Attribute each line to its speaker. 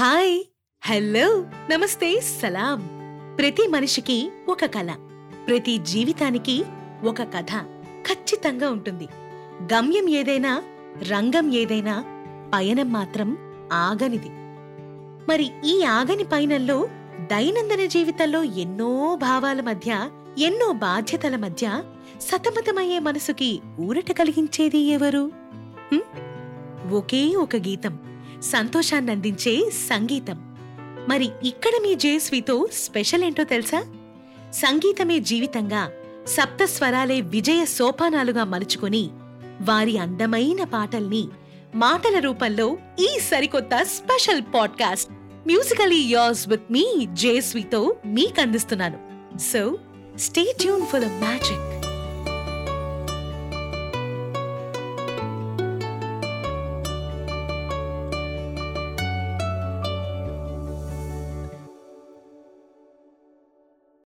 Speaker 1: Hi hello నమస్తే సలాం. ప్రతి మనిషికి ఒక కళ ప్రతి జీవితానికి ఒక కథ ఖచ్చితంగా ఉంటుంది. గమ్యం ఏదైనా రంగం ఏదైనా పయనం మాత్రం ఆగనిది. మరి ఈ ఆగని పయనంలో దైనందిన జీవితంలో ఎన్నో భావాల మధ్య ఎన్నో బాధ్యతల మధ్య సతమతమయ్యే మనసుకి ఊరట కలిగించేది ఎవరు? ఒకే ఒక గీతం. సంతోషాన్నందించే సంగీతం. మరి ఇక్కడ మీ జయస్వితో స్పెషల్ ఏంటో తెలుసా? సంగీతమే జీవితంగా సప్త స్వరాలే విజయ సోపానాలుగా మలుచుకొని వారి అందమైన పాటల్ని మాటల రూపంలో ఈ సరికొత్త special podcast musically as with మీ జేస్వితో మీకు అందిస్తున్నాను so stay tune for the magic.